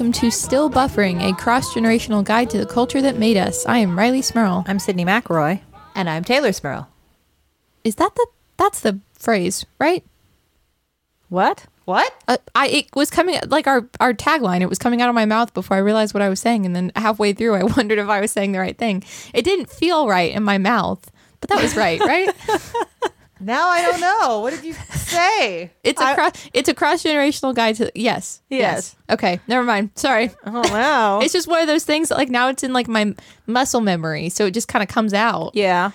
Hello and welcome to Still Buffering, a cross generational guide to the culture that made us. I am Rileigh Smirl. I'm Sydnee McElroy. And I'm Teylor Smirl. Is that the that's the phrase, right? What? What? Uh, I it was coming like our our tagline. It was coming out of my mouth before I realized what I was saying, and then halfway through, I wondered if I was saying the right thing. It didn't feel right in my mouth, but that was right, right? Now I don't know. What did you say? It's a I- cross. It's a cross generational guide to yes, Yes. Okay, never mind. Sorry. Oh wow. It's just one of those things. that, Like now, it's in like my muscle memory, so it just kind of comes out. yeah.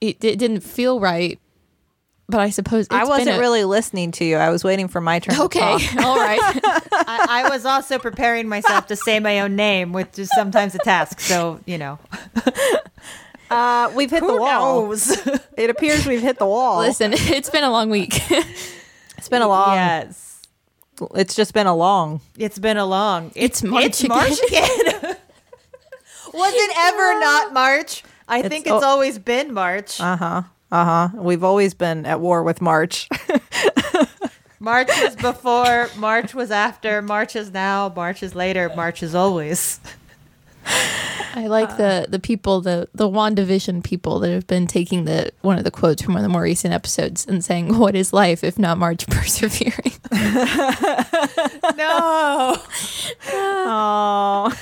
It, it didn't feel right, but I suppose it's I wasn't a- really listening to you. I was waiting for my turn. to Okay, talk. all right. I, I was also preparing myself to say my own name, which is sometimes a task. So, you know. Uh, we've hit the wall. It appears we've hit the wall. Listen, it's been a long week. it's been a long. yes. It's just been a long. It's been a long. It's March It's March again. Was it ever not March? I think it's always been March. Uh huh. Uh huh. We've always been at war with March. March was before, March was after, March is now, March is later, March is always. I like the um, the people, the the WandaVision people that have been taking the one of the quotes from one of the more recent episodes and saying, "What is life if not March persevering?" No. oh,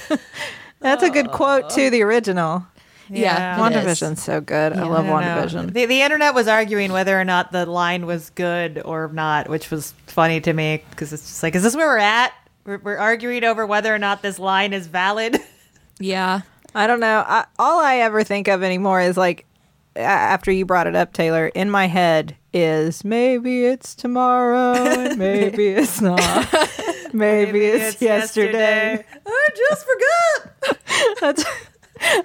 that's a good quote to the original. Yeah, it WandaVision's so good. I love I. WandaVision. The, the internet was arguing whether or not the line was good or not, which was funny to me because it's just like, is this where we're at? We're, we're arguing over whether or not this line is valid. yeah. I don't know. I, all I ever think of anymore is like after you brought it up, Teylor. In my head is maybe it's tomorrow, and maybe it's not. Maybe, it's, yesterday. I just forgot. That's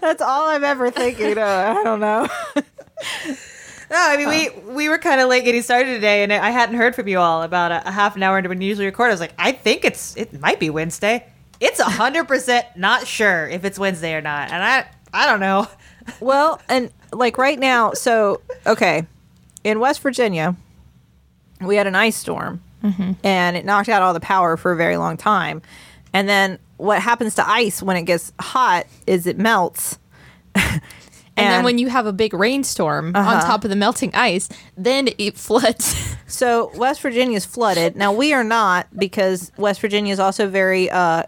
that's all I'm ever thinking. Of. I don't know. No, I mean we uh. we were kind of late getting started today, and I hadn't heard from you all about a, a half an hour into when we usually record. I was like, I think it's it might be Wednesday. It's a hundred percent not sure if it's Wednesday or not, and I I don't know. Well, and like right now, so okay, in West Virginia, we had an ice storm, and it knocked out all the power for a very long time. And then what happens to ice when it gets hot is it melts. And, then when you have a big rainstorm on top of the melting ice, then it floods. So West Virginia is flooded. Now we are not because West Virginia is also very. Uh,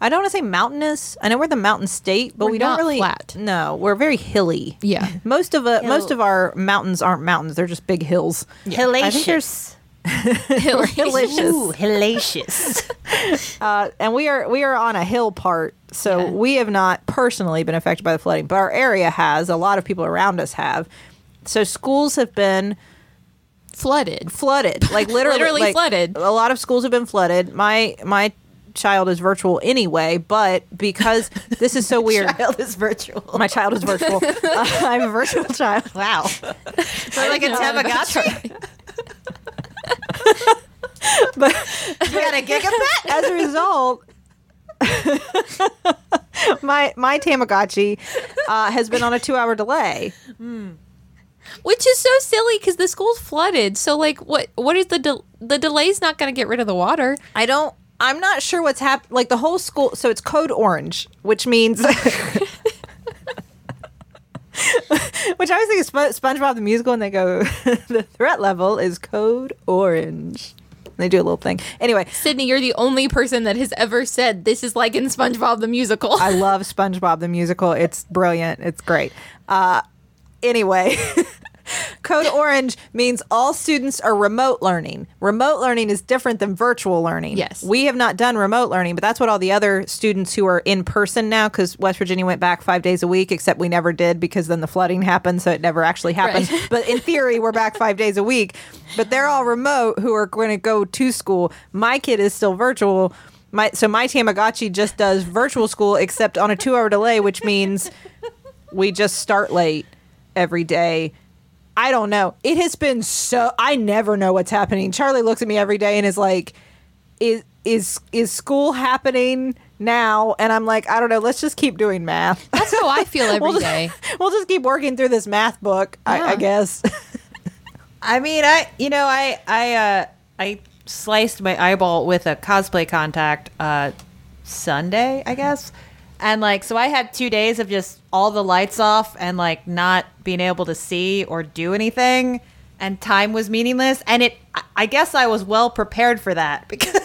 I don't want to say mountainous. I know we're the mountain state, but We're we don't not really. flat. No, we're very hilly. Yeah. Most of uh, most of our mountains aren't mountains; they're just big hills. I think there's Hilarious. Ooh, hellacious. uh, and we are we are on a hill part, so Yeah. we have not personally been affected by the flooding, but our area has. A lot of people around us have. So schools have been flooded. flooded, like literally, Literally like, flooded. A lot of schools have been flooded. My my child is virtual anyway, but because this is so weird. Child is virtual. My child is virtual. Uh, I'm a virtual child. Wow. Like a didn't know that about Tamagotchi? But You got a gigabit? as a result, my my Tamagotchi uh, has been on a two hour delay. Which is so silly because the school's flooded. So like, what? What is the de- the delay's not going to get rid of the water? I don't. I'm not sure what's happened. Like the whole school. So it's code orange, which means. Which I always think is Sp- SpongeBob the musical, and they go, the threat level is code orange. And they do a little thing. Anyway, Sydnee, you're the only person that has ever said this is like in SpongeBob the musical. I love SpongeBob the musical. It's brilliant. It's great. Uh, anyway, Code Orange means all students are remote learning. Remote learning is different than virtual learning. Yes. We have not done remote learning, but that's what all the other students who are in person now, because West Virginia went back five days a week, except we never did because then the flooding happened, so it never actually happened. Right. But in theory, we're back five days a week. But they're all remote who are going to go to school. My kid is still virtual. My so my Tamagotchi just does virtual school, except on a two-hour delay, which means we just start late every day. I don't know. It has been so I never know what's happening. Charlie looks at me every day and is like, "Is is is school happening now?" And I'm like, "I don't know. Let's just keep doing math. That's how I feel every we'll, day. just, we'll just keep working through this math book. I, I guess." I mean, I you know, I I uh I sliced my eyeball with a cosplay contact uh, Sunday, I guess. And like, so I had two days of just all the lights off and like not being able to see or do anything, and time was meaningless. And it, I- guess I was well prepared for that because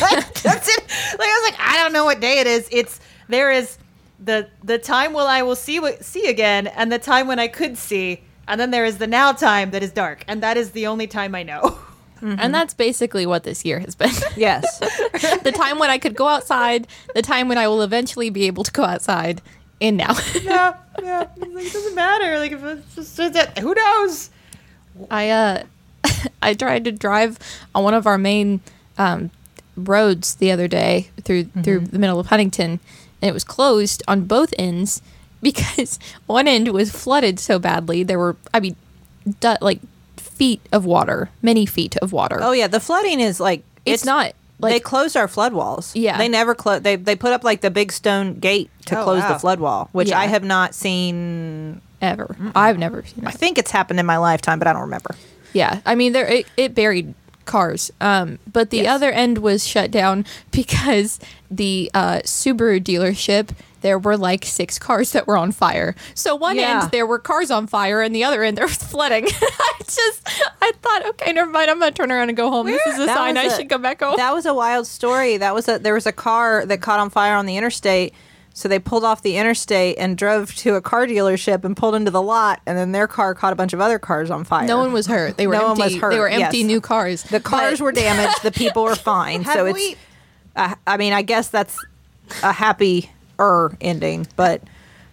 that's it. Like I was like, I don't know what day it is. It's there is the the time when I will see what see again, and the time when I could see, and then there is the now time that is dark, and that is the only time I know. And that's basically what this year has been. Yes. the time when I could go outside, the time when I will eventually be able to go outside, and now. yeah, yeah. Like, it doesn't matter. Like if it's just it's who knows? I uh I tried to drive on one of our main um, roads the other day through through the middle of Huntington, and it was closed on both ends because one end was flooded so badly there were I mean du- like feet of water, many feet of water. Oh yeah, the flooding is like it's, not like they closed our flood walls. Yeah. they never close. They they put up like the big stone gate to Oh, close wow. the flood wall, which Yeah. I have not seen. ever. I've never seen I think it's happened in my lifetime, but I don't remember. Yeah, I mean there it, it buried cars, um, but the Yes. other end was shut down because the uh, Subaru dealership there were like six cars that were on fire. So one Yeah. end there were cars on fire, and the other end there was flooding. I just I thought, okay, never mind. I'm gonna turn around and go home. This is a That sign I should go back home. That was a wild story. That was a there was a car that caught on fire on the interstate. So they pulled off the interstate and drove to a car dealership and pulled into the lot, and then their car caught a bunch of other cars on fire. no one was hurt. They were No one empty. was hurt, They were empty yes. new cars. The cars But- were damaged. The people were fine. So it's. we- uh, I mean, I guess that's a happy er ending, but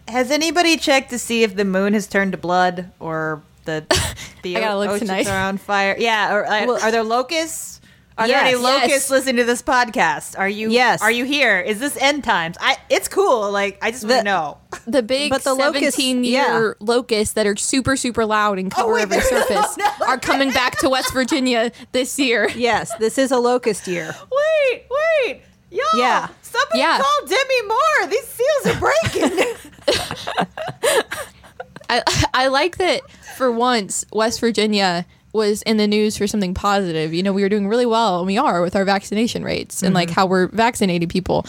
Has anybody checked to see if the moon has turned to blood or the the I gotta look oceans tonight. are on fire? Yeah, or uh, Well- are there locusts? Are there any locusts Yes. listening to this podcast? Are you? Yes. Are you here? Is this end times? I. It's cool. Like I just want to know. the big But the locusts- 17 year locusts that are super super loud and oh, cover wait, every surface no, are coming back to West Virginia this year. yes, this is a locust year. Wait, wait, y'all. Yeah. Somebody Yeah. call Demi Moore. These seals are breaking. I I like that for once West Virginia was in the news for something positive. You know, we were doing really well, and we are with our vaccination rates and like how we're vaccinating people.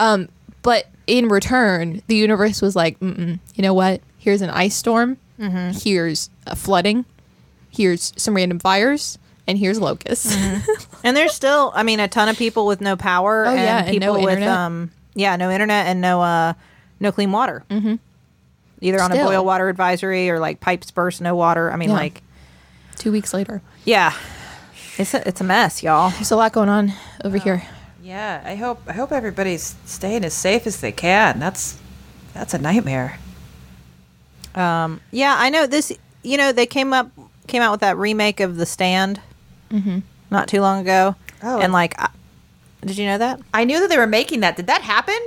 Um, but in return, the universe was like, you know what? Here's an ice storm. Here's a flooding. Here's some random fires, and here's locusts. And there's still, I mean, a ton of people with no power Oh, and yeah, and people no with internet. um yeah, no internet and no uh no clean water. Mm-hmm. Either on a boil water advisory or like pipes burst, no water. I mean, Yeah. like, Two weeks later, yeah, it's a, it's a mess, y'all. there's a lot going on over here. yeah, I hope. I hope everybody's staying as safe as they can. That's that's a nightmare. Um, yeah, I know this. You know, they came up came out with that remake of The Stand not too long ago, Oh. and like, I, did you know that I knew that they were making that. Did that happen?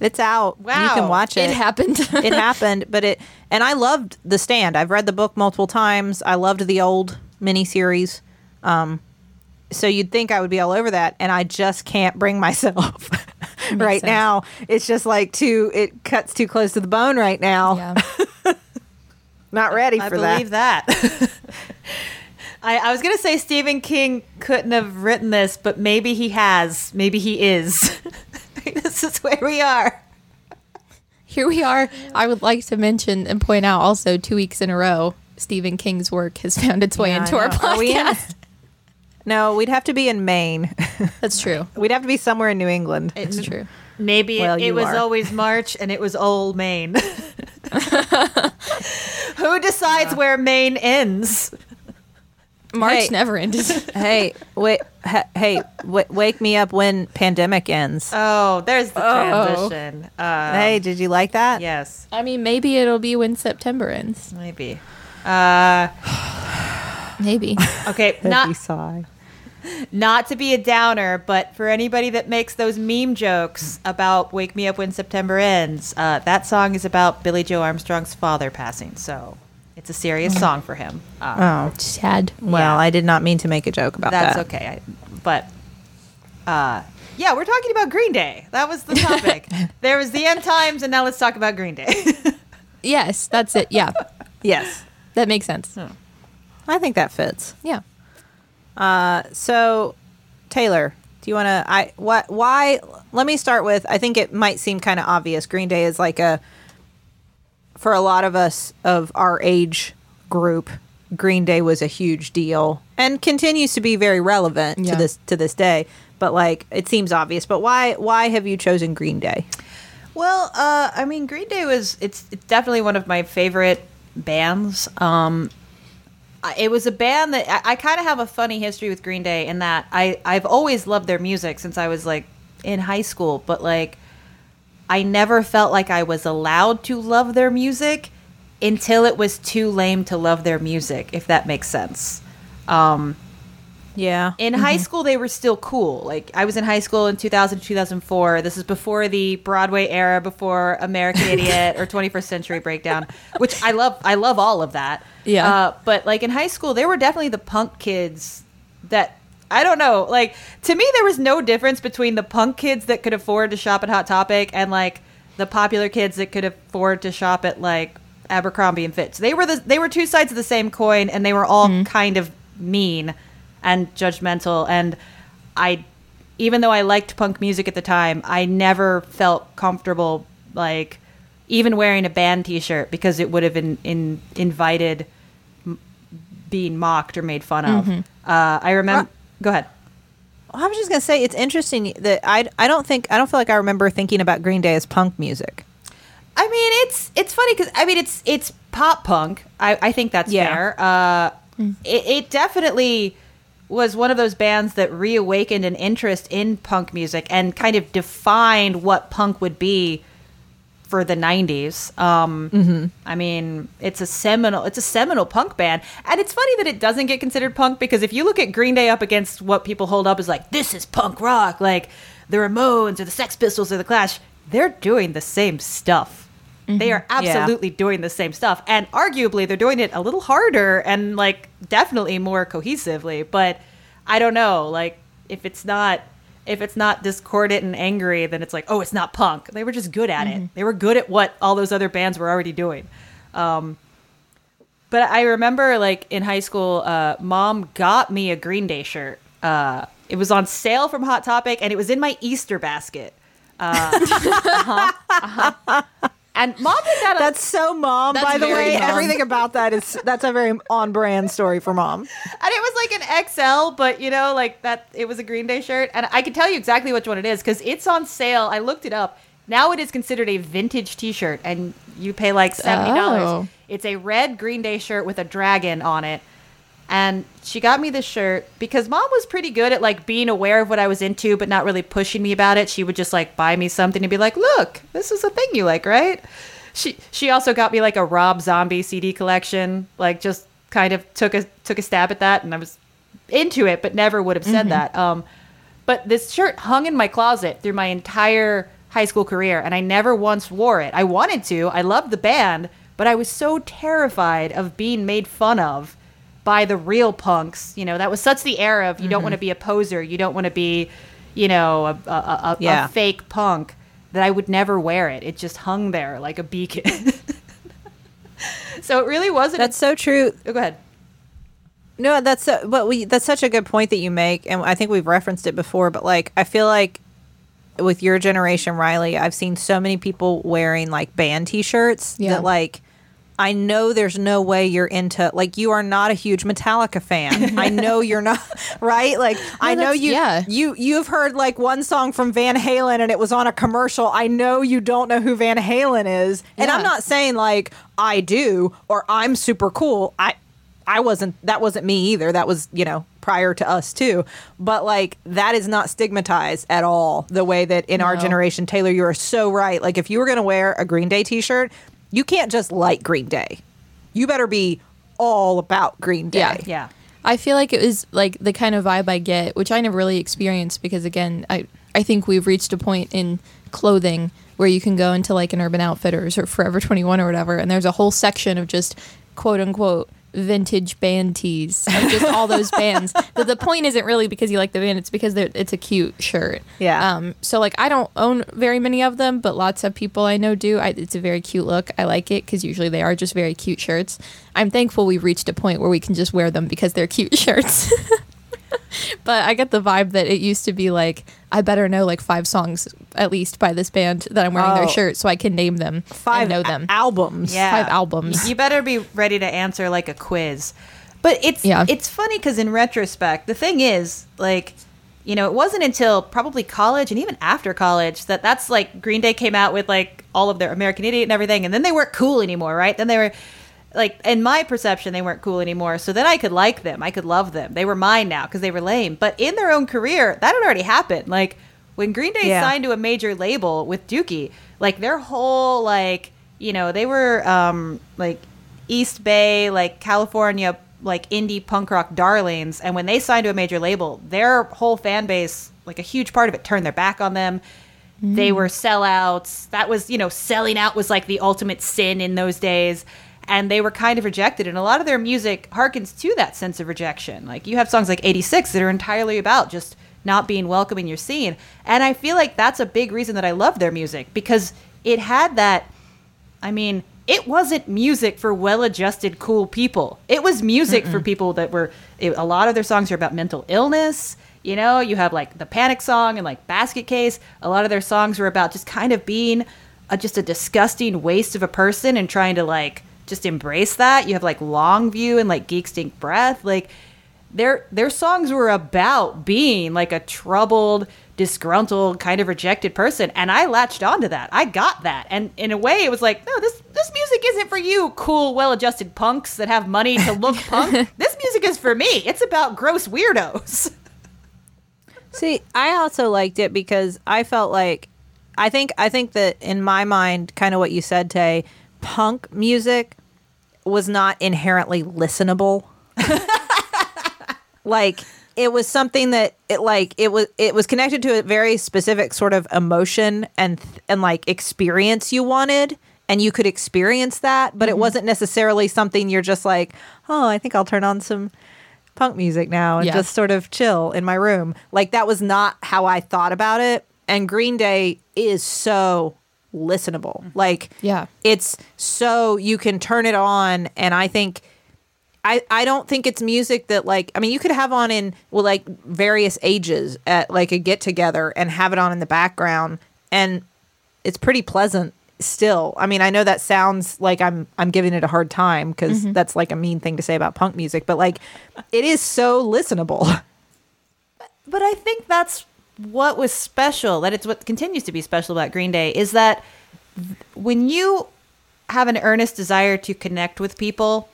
It's out? Wow. You can watch it. It happened. it happened, but it and I loved The Stand. I've read the book multiple times. I loved the old miniseries. Um, so you'd think I would be all over that, and I just can't bring myself right sense. now. It's just like too. It cuts too close to the bone right now. yeah. Not ready for that. I for believe that. I, I was gonna say Stephen King couldn't have written this, but maybe he has. Maybe he is. this is where we are. Here we are. I would like to mention and point out also two weeks in a row, Stephen King's work has found its way Yeah, into our know. In- podcast. No, we'd have to be in Maine. That's true. we'd have to be somewhere in New England. It's true. Maybe Well, it, it was are. always March and it was Old Maine. Who decides where Maine ends? March Hey. never ended. hey, wait, ha- hey, w- wake me up when pandemic ends. Oh, there's the Oh. transition. Uh, hey, did you like that? yes, I mean, maybe it'll be when September ends. maybe. Uh, Maybe. okay, Heavy not sigh. not to be a downer, but for anybody that makes those meme jokes about "Wake Me Up When September Ends," uh, that song is about Billie Joe Armstrong's father passing. So it's a serious song for him. Uh, Oh, Sad. well. I did not mean to make a joke about that. that's that. okay. I, but uh, yeah, we're talking about Green Day. That was the topic. there was the end times, and now let's talk about Green Day. Yes, that's it. Yeah, Yes, that makes sense. I think that fits. Yeah. Uh, so Teylor, do you want to? I what? Why? Let me start with. I think it might seem kind of obvious. Green Day is like a for a lot of us of our age group. Green Day was a huge deal and continues to be very relevant Yeah. to this to this day. But like, it seems obvious. But why? Why have you chosen Green Day? Well, uh, I mean, Green Day was it's, it's definitely one of my favorite bands. Um, it was a band that I, I kind of have a funny history with Green Day in that I I've always loved their music since I was like in high school, but like I never felt like I was allowed to love their music until it was too lame to love their music, if that makes sense. Um, Yeah. in high school they were still cool like i was in high school in 2000 2004 this is before the broadway era before american idiot or 21st century breakdown which i love i love all of that Yeah. uh, but like in high school they were definitely the punk kids that i don't know. Like to me there was no difference between the punk kids that could afford to shop at hot topic and like the popular kids that could afford to shop at like abercrombie and fitch. They were the they were two sides of the same coin and they were all kind of mean and judgmental. And i even though i liked punk music at the time i never felt comfortable like even wearing a band t-shirt because it would have in, in, invited m- being mocked or made fun of. Uh, i remember go ahead I was just gonna say it's interesting that I I don't think I don't feel like I remember thinking about Green Day as punk music. I mean, it's it's funny because I mean it's it's pop punk. I, I think that's Yeah. fair. Uh, it, it definitely was one of those bands that reawakened an interest in punk music and kind of defined what punk would be for the 90s. Um, I mean, it's a seminal it's a seminal punk band, and it's funny that it doesn't get considered punk because if you look at Green Day up against what people hold up as like this is punk rock, like the Ramones or the Sex Pistols or the Clash, they're doing the same stuff. They are Yeah. absolutely doing the same stuff, and arguably they're doing it a little harder and like definitely more cohesively. But I don't know, like if it's not if it's not discordant and angry, then it's like, oh, it's not punk. They were just good at it. They were good at what all those other bands were already doing. Um, but I remember, like in high school, uh, mom got me a Green Day shirt. Uh, it was on sale from Hot Topic, and it was in my Easter basket. Uh, uh-huh, uh-huh. And mom did that. That's so mom. That's by the way, mom. everything about that is that's a very on brand story for mom. and it was like an XL, but you know, like that. It was a Green Day shirt, and I can tell you exactly which one it is because it's on sale. I looked it up. Now it is considered a vintage T-shirt, and you pay like seventy dollars. Oh. It's a red Green Day shirt with a dragon on it, and she got me this shirt because mom was pretty good at like being aware of what I was into, but not really pushing me about it. She would just like buy me something and be like, "Look, this is a thing you like, right?" She she also got me like a Rob Zombie CD collection, like just kind of took a took a stab at that, and I was into it, but never would have said that. Um, but this shirt hung in my closet through my entire high school career, and I never once wore it. I wanted to. I loved the band, but I was so terrified of being made fun of by the real punks. You know, that was such the era of you don't want to mm-hmm. be a poser, you don't want to be, you know, a, a, a, Yeah. a fake punk. That I would never wear it. It just hung there like a beacon. so it really wasn't. That's so true. oh, go ahead. No, that's so, but we that's such a good point that you make, and I think we've referenced it before. But like, I feel like with your generation, Rileigh, I've seen so many people wearing like band T-shirts Yeah. that like. I know there's no way you're into like you are not a huge Metallica fan. I know you're not, right? Like I know you yeah. you you've heard like one song from Van Halen and it was on a commercial. I know you don't know who Van Halen is. And I'm not saying like I do or I'm super cool. I I wasn't that wasn't me either. That was, you know, prior to us too. But like that is not stigmatized at all the way that in our generation Teylor you are so right. Like if you were going to wear a Green Day t-shirt, you can't just like Green Day. You better be all about Green Day. Yeah. Yeah. I feel like it was like the kind of vibe I get, which I never really experienced because again, I I think we've reached a point in clothing where you can go into like an Urban Outfitters or Forever 21 or whatever and there's a whole section of just quote unquote vintage band tees of just all those bands. But the point isn't really because you like the band, it's because it's a cute shirt. Yeah. Um so like I don't own very many of them, but lots of people I know do. I, it's a very cute look. I like it because usually they are just very cute shirts. I'm thankful we've reached a point where we can just wear them because they're cute shirts. but I get the vibe that it used to be like I better know like five songs at least by this band that I'm wearing Oh. their shirt so I can name them Five and know them. albums. Yeah. Five albums. You better be ready to answer like a quiz. But it's Yeah. it's funny because in retrospect, the thing is like, you know, it wasn't until probably college and even after college that that's like Green Day came out with like all of their American Idiot and everything, and then they weren't cool anymore, right? Then they were like, in my perception, they weren't cool anymore. So then I could like them, I could love them. They were mine now because they were lame. But in their own career, that had already happened. Like when Green Day Yeah. signed to a major label with Dookie, like their whole like you know they were um like East Bay like California like indie punk rock darlings and when they signed to a major label their whole fan base like a huge part of it turned their back on them they were sellouts that was you know selling out was like the ultimate sin in those days and they were kind of rejected and a lot of their music harkens to that sense of rejection like you have songs like 86 that are entirely about just not being welcome in your scene and i feel like that's a big reason that i love their music because it had that I mean, it wasn't music for well-adjusted, cool people. It was music for people that were. It, a lot of their songs are about mental illness. You know, you have like the Panic song and like Basket Case. A lot of their songs were about just kind of being a, just a disgusting waste of a person and trying to like just embrace that. You have like Longview and like Geek Stink Breath. Like their their songs were about being like a troubled disgruntled kind of rejected person and i latched onto that. I got that. And in a way it was like no this this music isn't for you cool well-adjusted punks that have money to look punk. This music is for me. It's about gross weirdos. See, I also liked it because I felt like I think I think that in my mind, kind of what you said, Tay, punk music was not inherently listenable. like it was something that it like it was it was connected to a very specific sort of emotion and and like experience you wanted and you could experience that but it mm-hmm. wasn't necessarily something you're just like oh i think i'll turn on some punk music now and Yeah. just sort of chill in my room like that was not how i thought about it and green day is so listenable mm-hmm. like Yeah. it's so you can turn it on and i think I, I don't think it's music that like I mean you could have on in well like various ages at like a get together and have it on in the background and it's pretty pleasant still. I mean I know that sounds like I'm I'm giving it a hard time because mm-hmm. that's like a mean thing to say about punk music, but like it is so listenable. but I think that's what was special. That it's what continues to be special about Green Day is that when you have an earnest desire to connect with people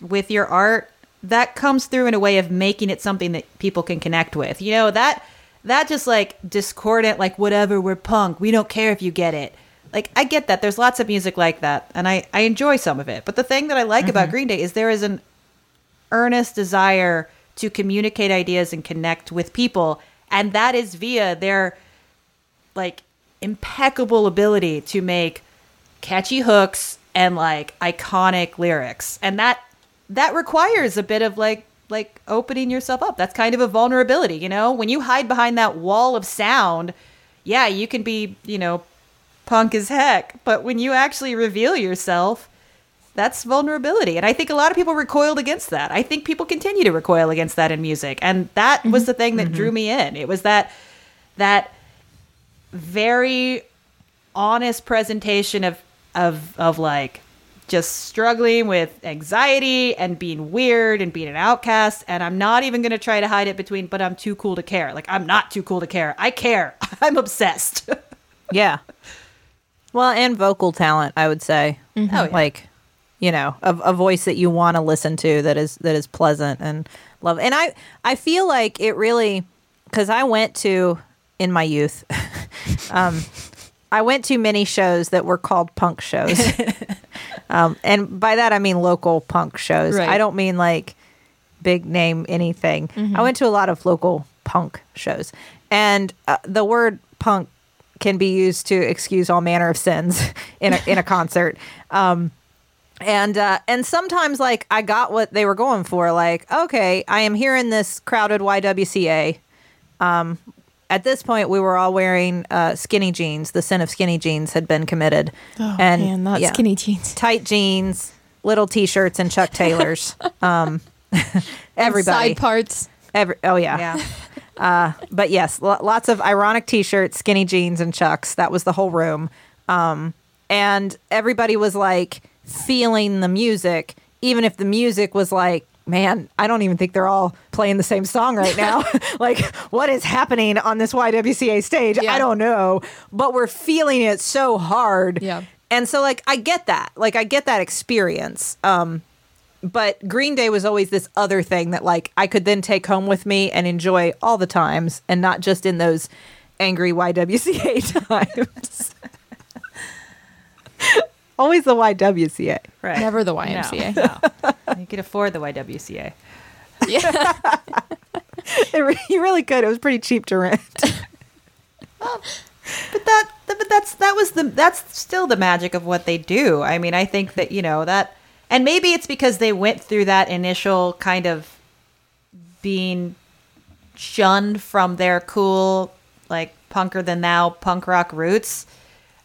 with your art, that comes through in a way of making it something that people can connect with. You know that that just like discordant, like whatever, we're punk. We don't care if you get it. Like I get that. There's lots of music like that, and I I enjoy some of it. But the thing that I like about mm-hmm. Green Day is there is an earnest desire to communicate ideas and connect with people and that is via their like impeccable ability to make catchy hooks and like iconic lyrics. And that that requires a bit of like like opening yourself up. That's kind of a vulnerability you know? When you hide behind that wall of sound yeah you can be you know punk as heck. But when you actually reveal yourself that's vulnerability. And i think a lot of people recoiled against that. I think people continue to recoil against that in music. And that was mm-hmm. the thing that mm-hmm. drew me in. It was that that very honest presentation of of of like just struggling with anxiety and being weird and being an outcast. And i'm not even going to try to hide it between but i'm too cool to care. Like i'm not too cool to care. I care. I'm obsessed. Yeah. Well, and vocal talent, I would say. Oh, yeah. Like, you know, a, a voice that you want to listen to that is that is pleasant and love. And I I feel like it really because I went to in my youth, um, I went to many shows that were called punk shows, um, and by that I mean local punk shows. Right. I don't mean like big name anything. I went to a lot of local punk shows, and uh, the word punk can be used to excuse all manner of sins in a, in a concert. Um, and uh, and sometimes like I got what they were going for. Like, okay, I am here in this crowded YWCA. Um, at this point, we were all wearing uh, skinny jeans. The sin of skinny jeans had been committed, Oh and man, not yeah, skinny jeans. tight jeans, little t-shirts, and Chuck Taylors. Um, everybody, Side parts. Every, oh yeah. Yeah. but yes, lo- lots of ironic T-shirts, skinny jeans, and chucks. That was the whole room, um, and everybody was like feeling the music, even if the music was like, man, I don't even think they're all playing the same song right now. like, what is happening on this YWCA stage? Yeah. I don't know, but we're feeling it so hard. Yeah. and so like I get that, like I get that experience. Um, but Green Day was always this other thing that like I could then take home with me and enjoy all the times and not just in those angry YWCA times. Always the YWCA. Right. Never the No, YMCA. no. you could afford the YWCA. Yeah. It re- you really could. It was pretty cheap to rent. But that, but that's that was the that's still the magic of what they do. I mean, I think that you know that, and maybe it's because they went through that initial kind of being shunned from their cool, like punker than thou punk rock roots.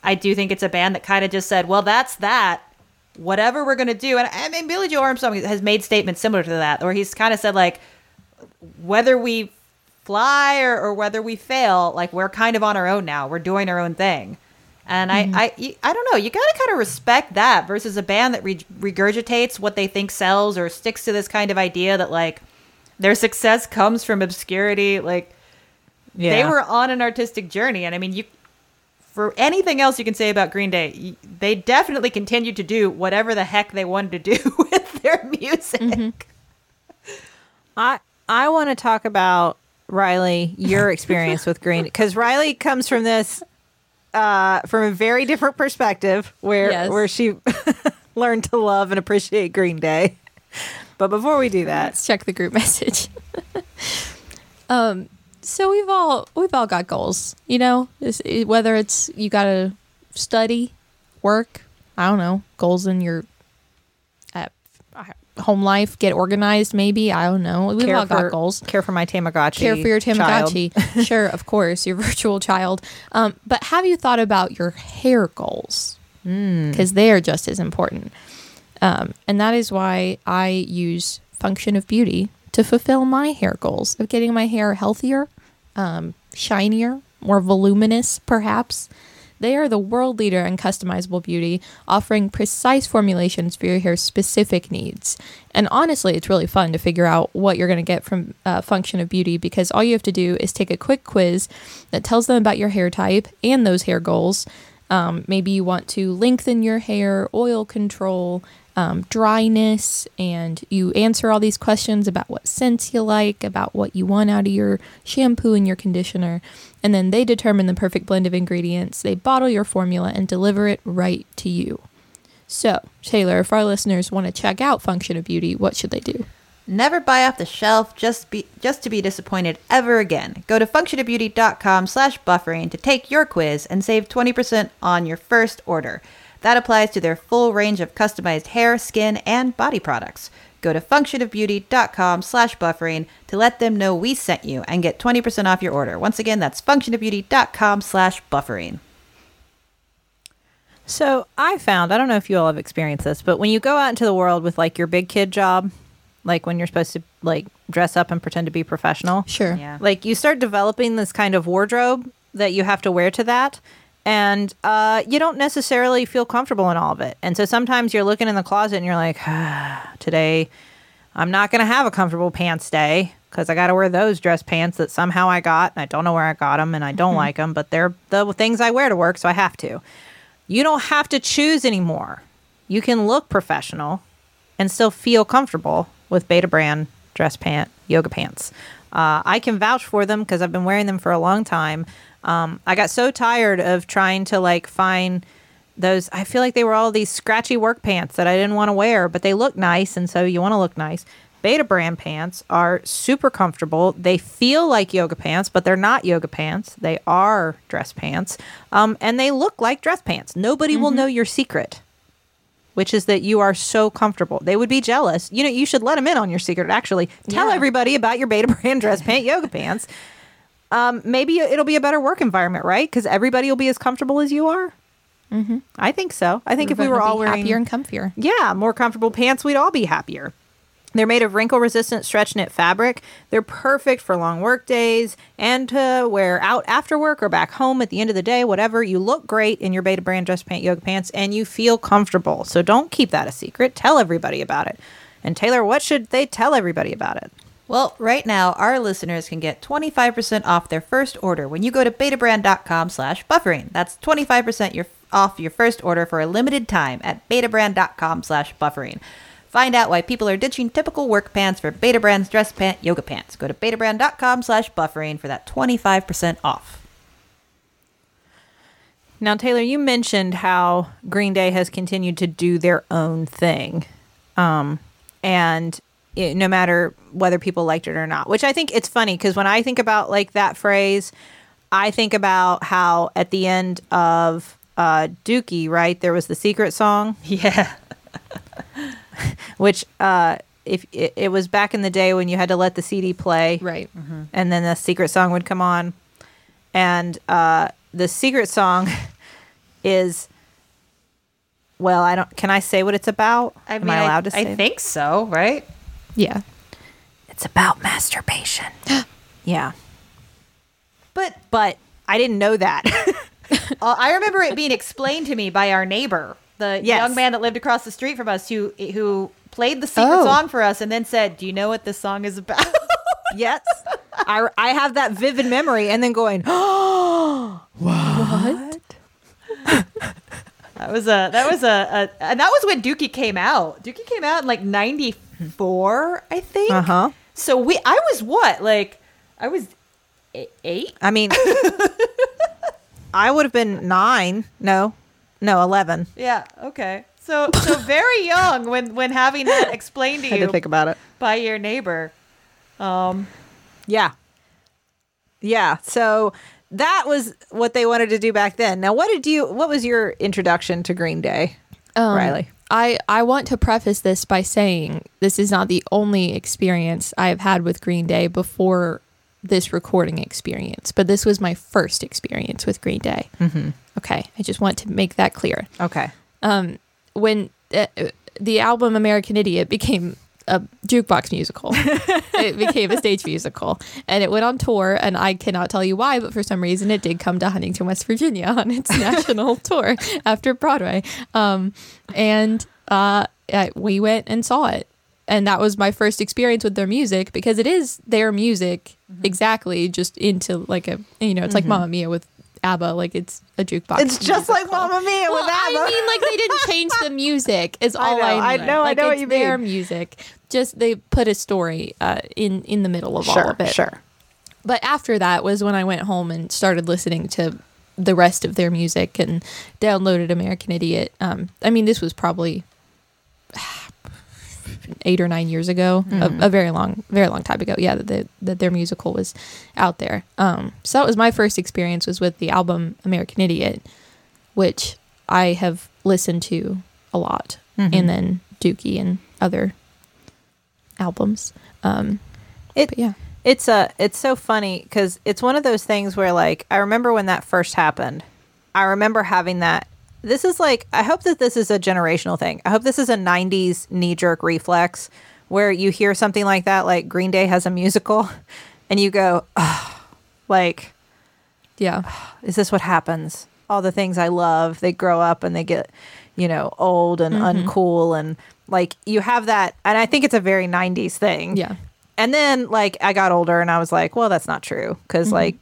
I do think it's a band that kind of just said, "Well, that's that. Whatever we're gonna do." And I mean, Billie Joe Armstrong has made statements similar to that, where he's kind of said like, whether we fly or, or whether we fail, like we're kind of on our own now. We're doing our own thing. And I, mm-hmm. I, I don't know. You gotta kind of respect that versus a band that re- regurgitates what they think sells or sticks to this kind of idea that like their success comes from obscurity. Like Yeah. they were on an artistic journey, and I mean, you for anything else you can say about Green Day, they definitely continued to do whatever the heck they wanted to do with their music. I I want to talk about Rileigh, your experience with Green, because Rileigh comes from this uh, from a very different perspective, where Yes. where she learned to love and appreciate Green Day. But before we do that, Let's check the group message. um, so we've all we've all got goals, you know. This, whether it's you got to study, work, I don't know, goals in your uh, home life, get organized, maybe I don't know. We've all got goals. Care for my Tamagotchi. Care for your. Tamagotchi, sure, of course, your virtual child. Um, but have you thought about your hair goals? Because they are just as important. Um, and that is why I use Function of Beauty to fulfill my hair goals of getting my hair healthier, um, shinier, more voluminous, perhaps. They are the world leader in customizable beauty, offering precise formulations for your hair's specific needs. And honestly, it's really fun to figure out what you're going to get from uh, Function of Beauty because all you have to do is take a quick quiz that tells them about your hair type and those hair goals. Um, maybe you want to lengthen your hair, oil control, um, dryness, and you answer all these questions about what scents you like, about what you want out of your shampoo and your conditioner. And then they determine the perfect blend of ingredients. They bottle your formula and deliver it right to you. So, Teylor, if our listeners want to check out Function of Beauty, what should they do? Never buy off the shelf just be just to be disappointed ever again. Go to functionofbeauty.com slash buffering to take your quiz and save 20% on your first order. That applies to their full range of customized hair, skin, and body products. Go to functionofbeauty.com slash buffering to let them know we sent you and get 20% off your order. Once again, that's functionofbeauty.com slash buffering. So I found, I don't know if you all have experienced this, but when you go out into the world with like your big kid job, like when you're supposed to like dress up and pretend to be professional, Sure. Yeah. like you start developing this kind of wardrobe that you have to wear to that. And uh, you don't necessarily feel comfortable in all of it. And so sometimes you're looking in the closet and you're like, ah, today I'm not going to have a comfortable pants day because I got to wear those dress pants that somehow I got. And I don't know where I got them and I don't like them, but they're the things I wear to work. So I have to. You don't have to choose anymore. You can look professional and still feel comfortable with Betabrand dress pant, yoga pants. Uh, I can vouch for them because I've been wearing them for a long time. Um, I got so tired of trying to like find those. I feel like they were all these scratchy work pants that I didn't want to wear, but they look nice, and so you want to look nice. Betabrand pants are super comfortable. They feel like yoga pants, but they're not yoga pants. They are dress pants, um, and they look like dress pants. Nobody will know your secret which is that you are so comfortable. They would be jealous. You know, you should let them in on your secret. Actually, tell Yeah. everybody about your Beta brand dress pant yoga pants. Um, maybe it'll be a better work environment, right? Because everybody will be as comfortable as you are. Mm-hmm. I think so. I think if we were all be wearing happier and comfier. yeah, more comfortable pants, we'd all be happier. They're made of wrinkle resistant stretch knit fabric. They're perfect for long work days and to wear out after work or back home at the end of the day, whatever. You look great in your Betabrand dress pant yoga pants and you feel comfortable. So don't keep that a secret. Tell everybody about it. And Teylor, what should they tell everybody about it? Well, right now, our listeners can get 25% off their first order when you go to betabrand.com slash buffering. That's 25% your, off your first order for a limited time at betabrand.com slash buffering. Find out why people are ditching typical work pants for Betabrand's dress pant yoga pants. Go to betabrand.com slash buffering for that 25% off. Now, Teylor, you mentioned how Green Day has continued to do their own thing. Um, and it, no matter whether people liked it or not, which I think it's funny because when I think about like that phrase, I think about how at the end of uh, Dookie, right, there was the secret song, Yeah. which uh, if it, it was back in the day when you had to let the CD play, Right. and then the secret song would come on and uh, the secret song is well i don't can i say what it's about I am mean, i allowed to say I think so, right? Yeah. it's about masturbation yeah But but i didn't know that Uh, I remember it being explained to me by our neighbor, the Yes. young man that lived across the street from us, who who played the secret Oh. song for us, and then said, "Do you know what this song is about?" yes I, I have that vivid memory and then going Oh what that was a that was a, a and that was when Dookie came out. Dookie came out in like '94, I think. uh-huh So we, I was what, like, I was eight. i mean i would have been nine no no 11 Yeah. Okay. So so very young when when having that explained to had you to think about it by your neighbor. Um. Yeah. Yeah. So that was what they wanted to do back then. Now, what did you, what was your introduction to Green Day, Um, Rileigh? I, I want to preface this by saying this is not the only experience I have had with Green Day before this recording experience, but this was my first experience with Green Day. Mm-hmm. Okay. I just want to make that clear. Okay. Um, when uh, the album American Idiot became a jukebox musical, it became a stage musical, and it went on tour. And I cannot tell you why, but for some reason, it did come to Huntington, West Virginia on its national tour after Broadway. Um, and uh, we went and saw it. And that was my first experience with their music because it is their music exactly, just into like a, you know, it's like Mamma Mia with ABBA, like it's a jukebox. It's just like. Mamma Mia Well, with ABBA. I mean, like they didn't change the music. Is I all know, I, I know, I Like, know what you Their mean. music, just they put a story uh, in in the middle of all of it. Sure. But after that was when I went home and started listening to the rest of their music and downloaded American Idiot. Um, I mean, this was probably eight or nine years ago, Mm-hmm. a, a very long, very long time ago. Yeah, that the, that their musical was out there. Um, so that was my first experience was with the album American Idiot, which I have listened to a lot, Mm-hmm. and then Dookie and other albums. Um, It, yeah, it's a, it's so funny because it's one of those things where like, I remember when that first happened, I remember having that. This is like, I hope that this is a generational thing. I hope this is a 90s knee jerk reflex where you hear something like that, like Green Day has a musical, and you go, oh, like, yeah, is this what happens? All the things I love, they grow up and they get, you know, old and mm-hmm. uncool. And like, you have that. And I think it's a very 90s thing. yeah. And then, like, I got older and I was like, well, that's not true. because mm-hmm. like,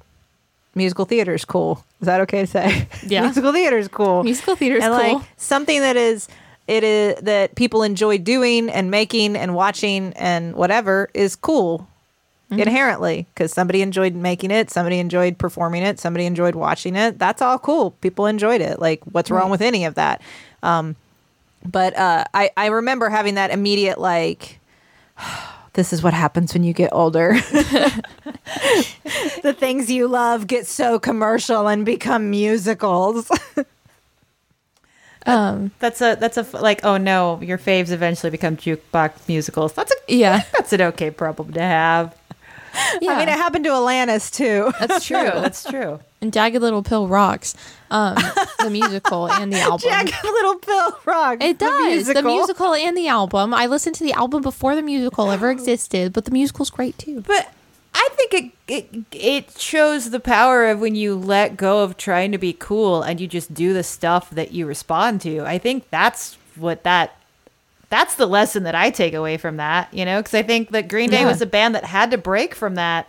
musical theater is cool. Is that okay to say? Yeah. musical theater is cool. Musical theater is and cool. like something that is it is that people enjoy doing and making and watching and whatever is cool Mm-hmm. inherently because somebody enjoyed making it somebody enjoyed performing it somebody enjoyed watching it that's all cool people enjoyed it like what's wrong Right. with any of that um but uh i i remember having that immediate like this is what happens when you get older the things you love get so commercial and become musicals Um, That's a that's a like oh no, your faves eventually become jukebox musicals. That's a yeah. that's an okay problem to have. Yeah, I mean, it happened to Alanis too. that's true. That's true. and Jagged Little Pill rocks. Um, the musical and the album. Jagged Little Pill Rock. It the does. musical. The musical and the album. I listened to the album before the musical ever existed, but the musical's great too. But I think it, it it shows the power of when you let go of trying to be cool and you just do the stuff that you respond to. I think that's what that that's the lesson that I take away from that, you know, because I think that Green Day Yeah. was a band that had to break from that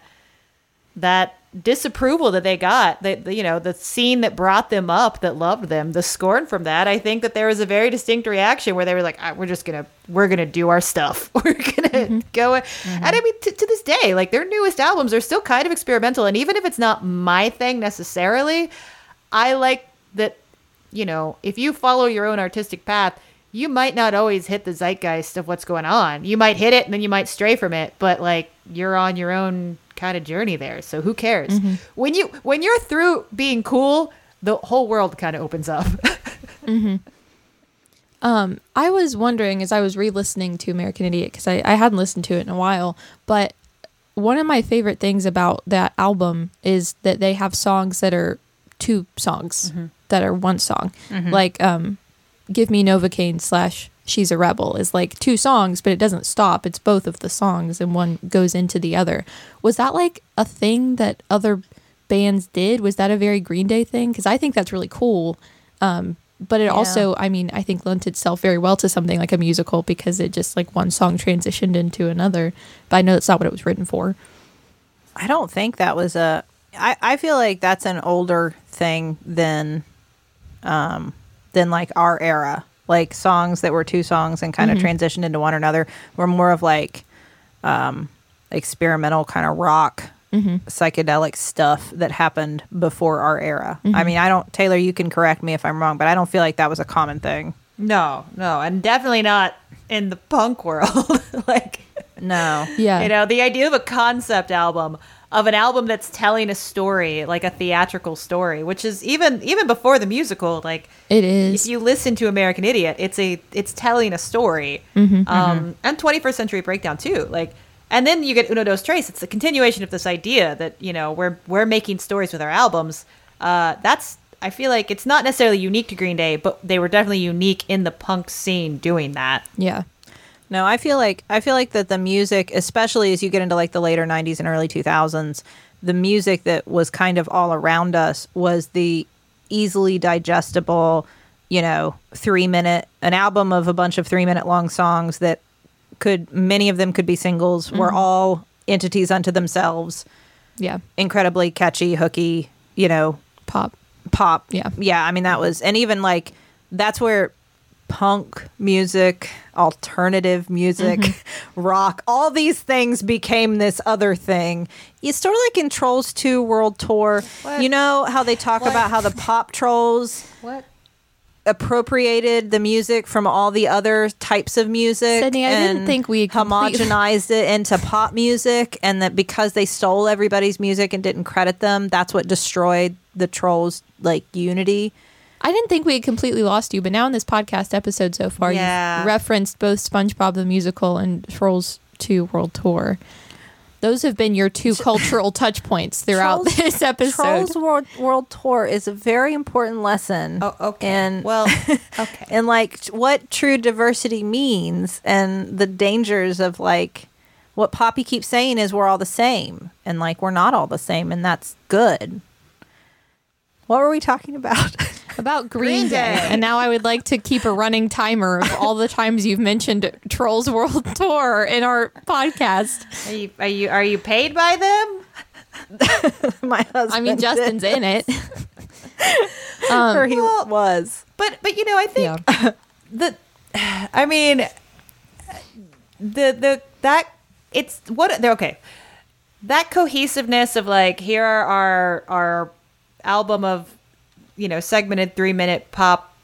that disapproval that they got that you know the scene that brought them up that loved them the scorn from that. I think that there was a very distinct reaction where they were like "Ah, we're just gonna we're gonna do our stuff. We're gonna go and i mean t- to this day like their newest albums are still kind of experimental. And even if it's not my thing necessarily i like that you know if you follow your own artistic path you might not always hit the zeitgeist of what's going on. You might hit it and then you might stray from it but like you're on your own kind of journey there so who cares? When you when you're through being cool the whole world kind of opens up. Um, I was wondering as I was re-listening to American Idiot because I, I hadn't listened to it in a while, but one of my favorite things about that album is that they have songs that are two songs that are one song, like um, "Give Me Novocaine" slash "She's a Rebel" is like two songs, but it doesn't stop. It's both of the songs, and one goes into the other. Was that like a thing that other bands did? Was that a very Green Day thing? Because I think that's really cool. Um, but it also, I mean, I think lent itself very well to something like a musical because it just like one song transitioned into another. But I know that's not what it was written for. I don't think that was a. I, I feel like that's an older thing than, um, than like our era. Like songs that were two songs and kind of mm-hmm. transitioned into one another were more of like, um, experimental kind of rock, mm-hmm. psychedelic stuff that happened before our era. I mm-hmm. mean, I don't. Teylor, you can correct me if I'm wrong, but I don't feel like that was a common thing. no no and definitely not in the punk world like No. Yeah. You know, the idea of a concept album of an album that's telling a story, like a theatrical story, which is even even before the musical, like It is. if you listen to American Idiot, it's a it's telling a story. Mm-hmm. um, and 21st Century Breakdown too. Like and then you get Uno Dos Tré. It's the continuation of this idea that, you know, we're we're making stories with our albums. Uh, that's I feel like it's not necessarily unique to Green Day, but they were definitely unique in the punk scene doing that. yeah. No, I feel like I feel like that the music, especially as you get into like the later '90s and early 2000s, the music that was kind of all around us was the easily digestible, you know, three minute an album of a bunch of three minute long songs that could many of them could be singles, were mm-hmm. all entities unto themselves, Yeah. incredibly catchy, hooky, you know, Pop. pop. Yeah. Yeah. I mean, that was, and even like, that's where punk music, alternative music, Mm-hmm. rock, all these things became this other thing. It's sort of like in Trolls 2 World Tour. What? You know how they talk What? about how the pop trolls What? appropriated the music from all the other types of music. Sydnee, I didn't think we completely- homogenized it into pop music, and that because they stole everybody's music and didn't credit them, that's what destroyed the trolls' like unity. I didn't think we had completely lost you, but now in this podcast episode so far, Yeah. you've referenced both SpongeBob the Musical and Trolls 2 World Tour. Those have been your two cultural touch points throughout Trolls- this episode. Trolls World, World Tour is a very important lesson. Oh, okay. And well, okay. and like what true diversity means and the dangers of like what Poppy keeps saying is we're all the same and like we're not all the same and that's good. What were we talking about? About Green, Green Day. Day. And now I would like to keep a running timer of all the times you've mentioned Trolls World Tour in our podcast. Are you are you are you paid by them? My husband. I mean, Justin's in it. Um, or he Well- was. But but you know, I think Yeah. the I mean the the that it's what they're okay. That cohesiveness of like here are our our album of you know segmented three minute pop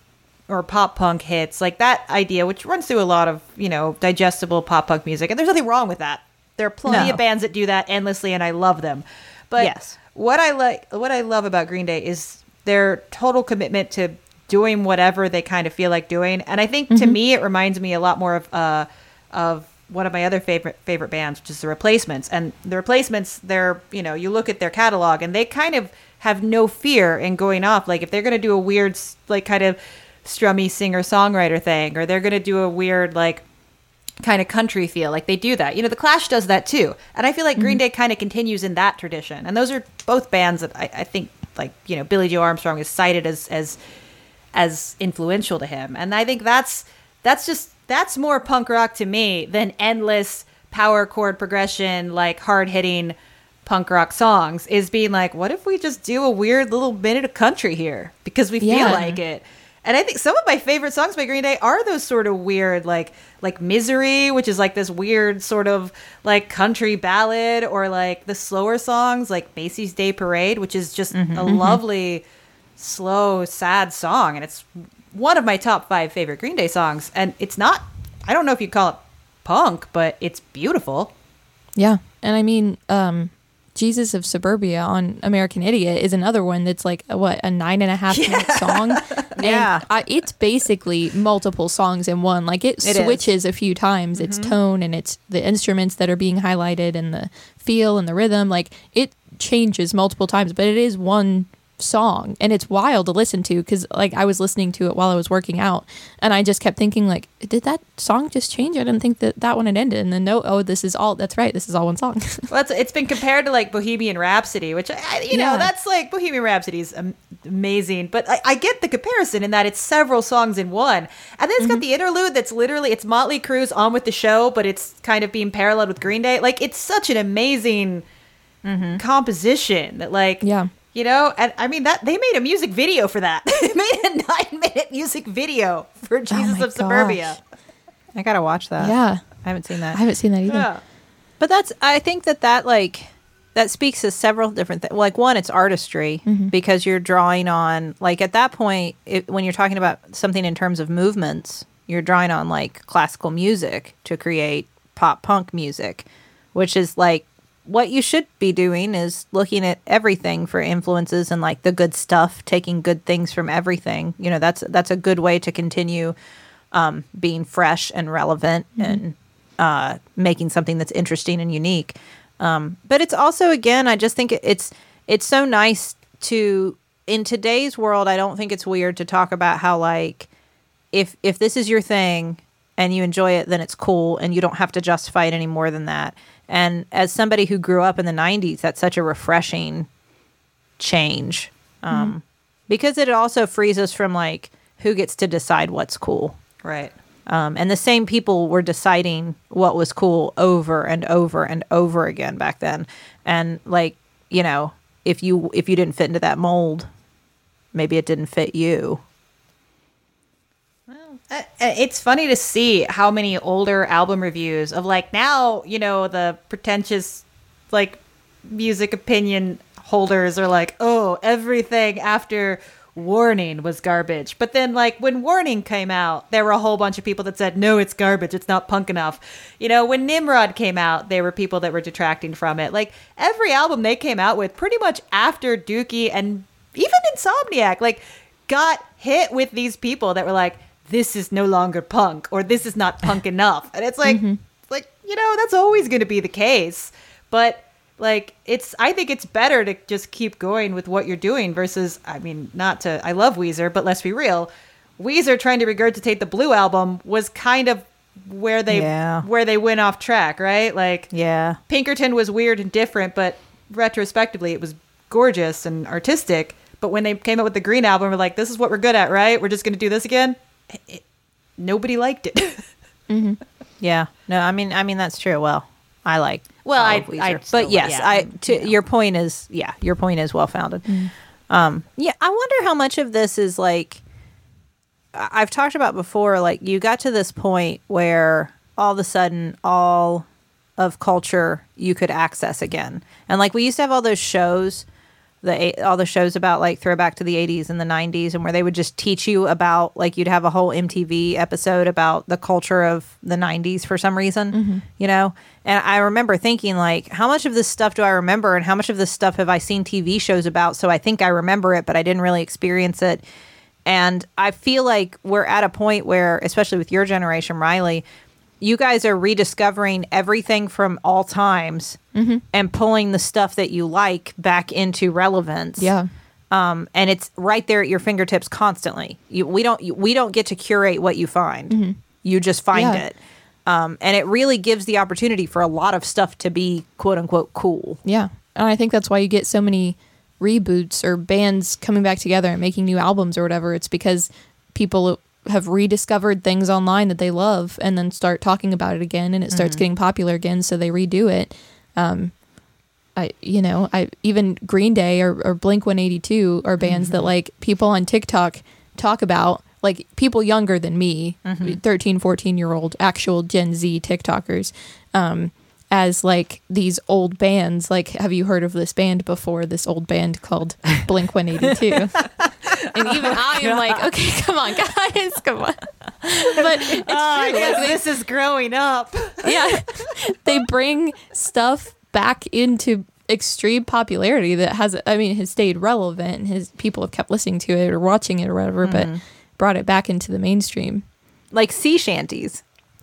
or pop punk hits like that idea which runs through a lot of you know digestible pop punk music and there's nothing wrong with that there are plenty No. of bands that do that endlessly and i love them but Yes. what i like what i love about green day is their total commitment to doing whatever they kind of feel like doing and i think to me it reminds me a lot more of uh of one of my other favorite favorite bands, which is the Replacements. And the Replacements, they're you know you look at their catalog and they kind of have no fear in going off. Like if they're gonna do a weird like kind of strummy singer songwriter thing, or they're gonna do a weird like kind of country feel. Like they do that. You know, The Clash does that too. And I feel like Green mm-hmm. Day kind of continues in that tradition. And those are both bands that I, I think, like, you know, Billie Joe Armstrong is cited as, as, as influential to him. And I think that's, that's just, that's more punk rock to me than endless power chord progression, like hard hitting punk rock songs is being like, what if we just do a weird little minute of country here because we feel Yeah. like it? And I think some of my favorite songs by Green Day are those sort of weird, like like "Misery," which is like this weird sort of like country ballad, or like the slower songs like "Macy's Day Parade," which is just a lovely, slow, sad song, and it's one of my top five favorite Green Day songs. And it's not, I don't know if you call it punk, but it's beautiful. Yeah. And I mean, um, Jesus of Suburbia on American Idiot is another one that's like a, what a nine and a half minute song. And Yeah. I, it's basically multiple songs in one. Like it, It is. switches a few times. Its mm-hmm. tone and it's the instruments that are being highlighted and the feel and the rhythm. Like it changes multiple times, but it is one song and it's wild to listen to because like I was listening to it while I was working out and I just kept thinking like did that song just change I didn't think that that one had ended and then no oh this is all that's right this is all one song Well, it's, it's been compared to like Bohemian Rhapsody, which I, you know Yeah. that's like Bohemian Rhapsody is amazing, but I, I get the comparison in that it's several songs in one, and then it's got mm-hmm. the interlude that's literally it's Motley Crue's on with the show, but it's kind of being paralleled with Green Day. Like it's such an amazing mm-hmm. composition that like Yeah. You know, and I mean that they made a music video for that. they made a nine-minute music video for oh Jesus my of Suburbia. I gotta watch that. yeah I haven't seen that. I haven't seen that either Yeah. But that's I think that that like that speaks to several different things. Like one, it's artistry mm-hmm. because you're drawing on like at that point it, when you're talking about something in terms of movements, you're drawing on like classical music to create pop punk music, which is like what you should be doing is looking at everything for influences and like the good stuff, taking good things from everything. You know, that's that's a good way to continue um, being fresh and relevant and uh, making something that's interesting and unique. Um, but it's also, again, I just think it's it's so nice to in today's world. I don't think it's weird to talk about how like if if this is your thing and you enjoy it, then it's cool, and you don't have to justify it any more than that. And as somebody who grew up in the '90s, that's such a refreshing change um, because it also frees us from like who gets to decide what's cool. Right. Um, and the same people were deciding what was cool over and over and over again back then. And like, you know, if you if you didn't fit into that mold, maybe it didn't fit you. Uh, It's funny to see how many older album reviews of like now, you know, the pretentious like music opinion holders are like, "Oh, everything after Warning was garbage." But then like when Warning came out, there were a whole bunch of people that said, "No, it's garbage. It's not punk enough." You know, when Nimrod came out, there were people that were detracting from it. Like every album they came out with pretty much after Dookie and even Insomniac like got hit with these people that were like this is no longer punk or this is not punk enough and it's like it's like you know that's always going to be the case but like it's i think it's better to just keep going with what you're doing versus i mean not to i love weezer but let's be real weezer trying to regurgitate the blue album was kind of where they Yeah. where they went off track right like Yeah. Pinkerton was weird and different, but retrospectively, it was gorgeous and artistic. But when they came out with the Green album, we're like, "This is what we're good at, right? We're just going to do this again." It- nobody liked it. Yeah. No, I mean I mean that's true. Well, I like Well, I- I but yes, yeah, I to your point is yeah, your point is well founded. Um yeah, I wonder how much of this is like I've talked about before like you got to this point where all of a sudden all of culture you could access again. And like we used to have all those shows the all the shows about like throwback to the 80s and the 90s and where they would just teach you about like you'd have a whole MTV episode about the culture of the 90s for some reason, mm-hmm. you know? And I remember thinking like how much of this stuff do I remember and how much of this stuff have I seen TV shows about so I think I remember it but I didn't really experience it. And I feel like we're at a point where especially with your generation Rileigh you guys are rediscovering everything from all times Mm-hmm. and pulling the stuff that you like back into relevance. Yeah. um, and it's right there at your fingertips constantly. You, we don't we don't get to curate what you find. You just find Mm-hmm. Yeah. it, um, and it really gives the opportunity for a lot of stuff to be quote unquote cool. Yeah. And I think that's why you get so many reboots or bands coming back together and making new albums or whatever. It's because people have rediscovered things online that they love and then start talking about it again and it starts getting popular again. So they redo it. Um, I, you know, I even Green Day or, or Blink 182 are bands that like people on TikTok talk about, like people younger than me, 13, 14 year old actual Gen Z TikTokers. Um, as like these old bands. Like, have you heard of this band before? This old band called Blink 182. and even I am like, okay, come on, guys, come on. But it's Oh, true. they- this is growing up. yeah, they bring stuff back into extreme popularity that has, I mean, has stayed relevant and his people have kept listening to it or watching it or whatever, but mm-hmm. brought it back into the mainstream. Like sea shanties.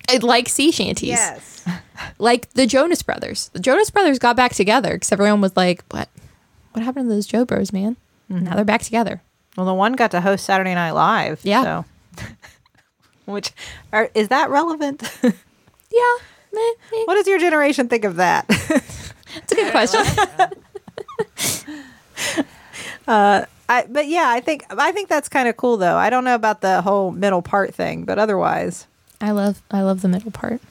I like sea shanties. Yes. like the Jonas Brothers. The Jonas Brothers got back together because everyone was like, "What? What happened to those Joe Bros, man?" Now mm-hmm. they're back together. Well, the one got to host Saturday Night Live. Yeah. So. Which are, is that relevant? Yeah, meh, meh. what does your generation think of that? it's a good question. Uh, I, but yeah, I think I think that's kind of cool though. I don't know about the whole middle part thing, but otherwise, I love, I love the middle part.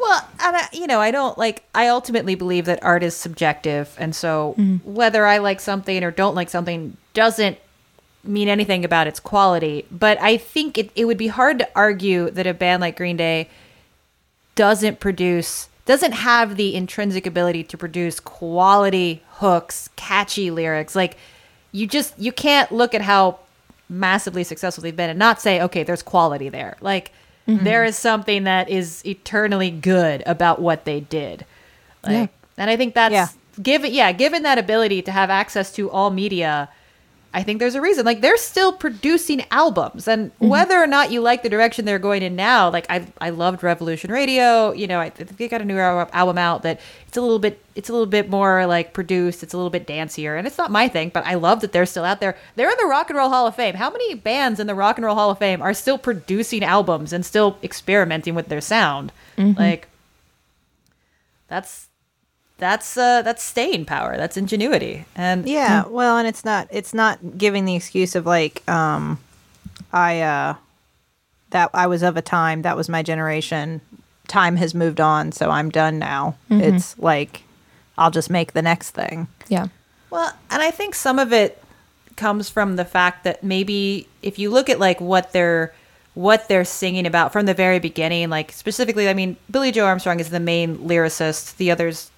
Well, and I, you know, I don't like. I ultimately believe that art is subjective, and so mm-hmm. whether I like something or don't like something doesn't mean anything about its quality. But I think it, it would be hard to argue that a band like Green Day doesn't produce doesn't have the intrinsic ability to produce quality hooks, catchy lyrics. Like you just you can't look at how massively successful they've been and not say, okay, there's quality there. Like Mm-hmm. there is something that is eternally good about what they did. Like, Yeah. and I think that's Yeah. given yeah, given that ability to have access to all media, I think there's a reason. Like they're still producing albums, and mm-hmm. whether or not you like the direction they're going in now, like I I loved Revolution Radio. You know, I think they got a new album out that it's a little bit it's a little bit more like produced. It's a little bit dancier, and it's not my thing, but I love that they're still out there. They're in the Rock and Roll Hall of Fame. How many bands in the Rock and Roll Hall of Fame are still producing albums and still experimenting with their sound? Mm-hmm. Like that's that's uh that's staying power that's ingenuity and yeah. Well, and it's not it's not giving the excuse of like um, I uh, that I was of a time that was my generation. Time has moved on, so I'm done now. It's like I'll just make the next thing. Yeah, well and i think some of it comes from the fact that maybe if you look at like what they're what they're singing about from the very beginning like specifically i mean billie joe armstrong is the main lyricist the others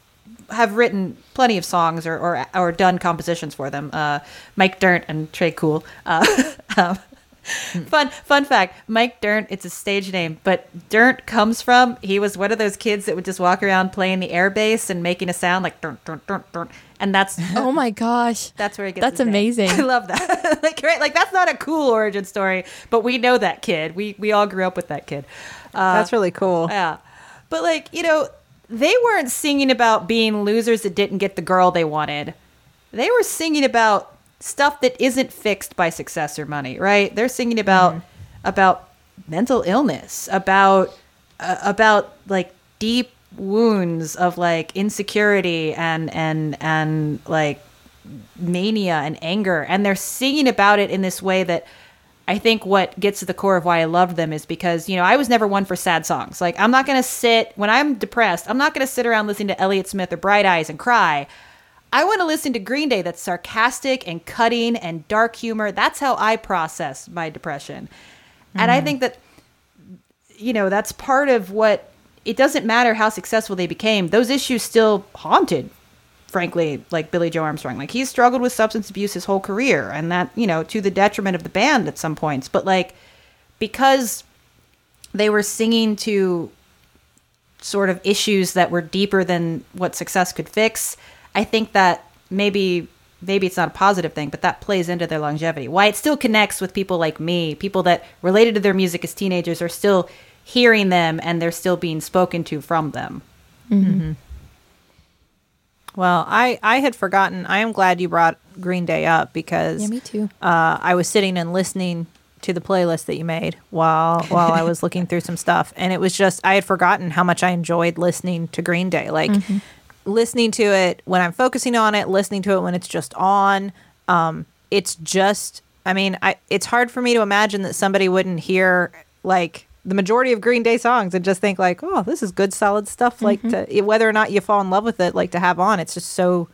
have written plenty of songs or or, or done compositions for them uh mike dirnt and tré cool uh um, fun fun fact mike dirnt it's a stage name but dirnt comes from he was one of those kids that would just walk around playing the air bass and making a sound like dirnt, dirnt, dirnt, dirnt. and that's Oh my gosh. that's where he gets That's his name. amazing. I love that. like right, like that's not a cool origin story, but we know that kid. We we all grew up with that kid. Uh, That's really cool. yeah. But like, you know, they weren't singing about being losers that didn't get the girl they wanted. They were singing about stuff that isn't fixed by success or money, right? They're singing about about mental illness, about uh, about like deep wounds of like insecurity and and and like mania and anger and they're singing about it in this way that I think what gets to the core of why I loved them is because, you know, I was never one for sad songs. Like I'm not going to sit when I'm depressed, I'm not going to sit around listening to Elliott Smith or Bright Eyes and cry. I want to listen to Green Day that's sarcastic and cutting and dark humor. That's how I process my depression. And I mm-hmm. think that you know, that's part of what it doesn't matter how successful they became. Those issues still haunted frankly, like Billie Joe Armstrong. Like he's struggled with substance abuse his whole career, and that you know to the detriment of the band at some points. But like because they were singing to sort of issues that were deeper than what success could fix, I think that maybe maybe it's not a positive thing, but that plays into their longevity. Why it still connects with people like me, people that related to their music as teenagers are still hearing them and they're still being spoken to from them. Mm-hmm. Mm-hmm. Well, I I had forgotten. I am glad you brought Green Day up because Yeah, me too. Uh, I was sitting and listening to the playlist that you made while while I was looking through some stuff, and it was just I had forgotten how much I enjoyed listening to Green Day. Like listening to it when I'm focusing on it, listening to it when it's just on. Um, it's just. I mean, I it's hard for me to imagine that somebody wouldn't hear like the majority of Green Day songs and just think like, oh, this is good, solid stuff. Like mm-hmm. to whether or not you fall in love with it, like to have on, it's just so.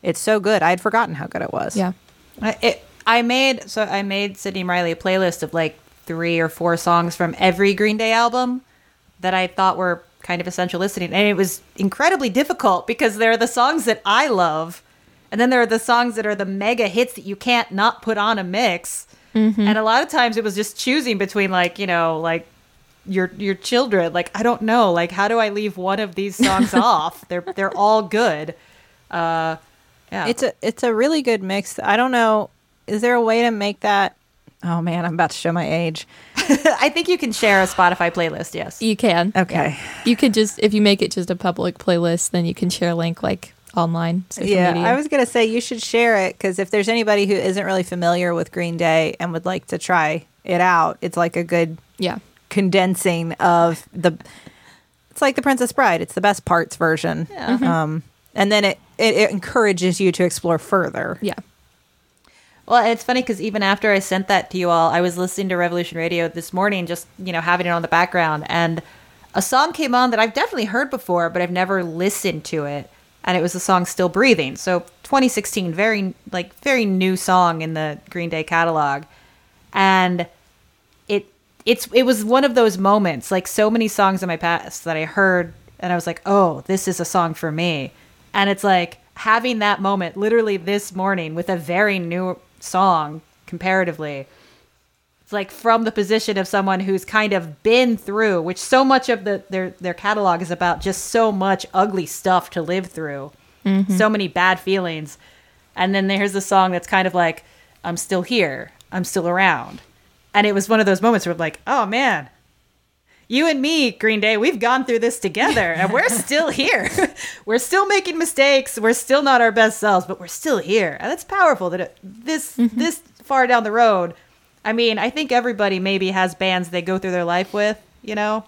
It's so good. I had forgotten how good it was. Yeah. I, it, I made so I made Sydnee Rileigh a playlist of like three or four songs from every Green Day album that I thought were kind of essential listening, and it was incredibly difficult because there are the songs that I love, and then there are the songs that are the mega hits that you can't not put on a mix. And a lot of times it was just choosing between like you know like your your children. Like I don't know, like how do I leave one of these songs off? They're they're all good. Uh, yeah, It's a it's a really good mix. I don't know. Is there a way to make that? Oh man, I'm about to show my age. I think you can share a Spotify playlist. Yes. You can. Okay. You could just if you make it just a public playlist, then you can share a link like online social Yeah, media. I was gonna say you should share it because if there's anybody who isn't really familiar with Green Day and would like to try it out, it's like a good yeah. condensing of the. It's like the Princess Bride. It's the best parts version. Um, and then it, it it encourages you to explore further. Yeah. Well, it's funny because even after I sent that to you all, I was listening to Revolution Radio this morning, just you know having it on the background, and a song came on that I've definitely heard before, but I've never listened to it, and it was the song "Still Breathing." So 2016, very like very new song in the Green Day catalog, and it it's it was one of those moments, like so many songs in my past that I heard, and I was like, oh, this is a song for me, and it's like having that moment literally this morning with a very new song comparatively like from the position of someone who's kind of been through which so much of the their their catalog is about just so much ugly stuff to live through mm-hmm. so many bad feelings and then there's a song that's kind of like i'm still here i'm still around and it was one of those moments where I'm like oh man you and me, Green Day, we've gone through this together and we're still here. we're still making mistakes. We're still not our best selves, but we're still here. And that's powerful that it, this mm-hmm. this far down the road. I mean, I think everybody maybe has bands they go through their life with, you know?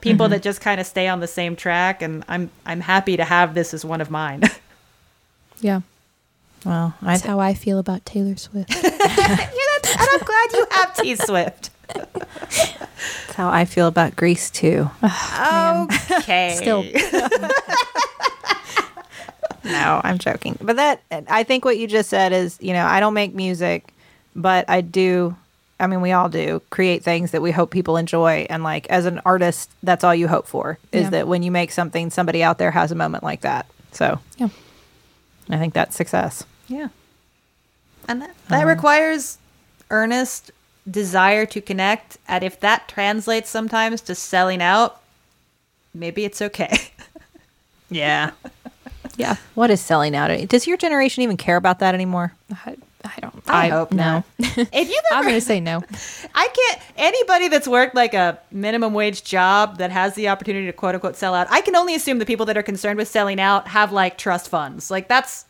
People mm-hmm. that just kind of stay on the same track and I'm I'm happy to have this as one of mine. Yeah. Well, I That's how I feel about Taylor Swift. yeah, that's, and I'm glad you have T Swift. that's how I feel about Grease too. Oh, okay. Still. no, I'm joking. But that I think what you just said is, you know, I don't make music, but I do I mean we all do create things that we hope people enjoy and like as an artist that's all you hope for is Yeah. that when you make something somebody out there has a moment like that. So, Yeah. I think that's success. Yeah. And that, that um, requires earnest desire to connect. And if that translates sometimes to selling out, maybe it's okay. Yeah. Yeah. What is selling out? Does your generation even care about that anymore? I, I don't. I, hope no. not. if you've I'm gonna say no. I can't, anybody that's worked like a minimum wage job that has the opportunity to quote unquote sell out, I can only assume the people that are concerned with selling out have like trust funds. Like that's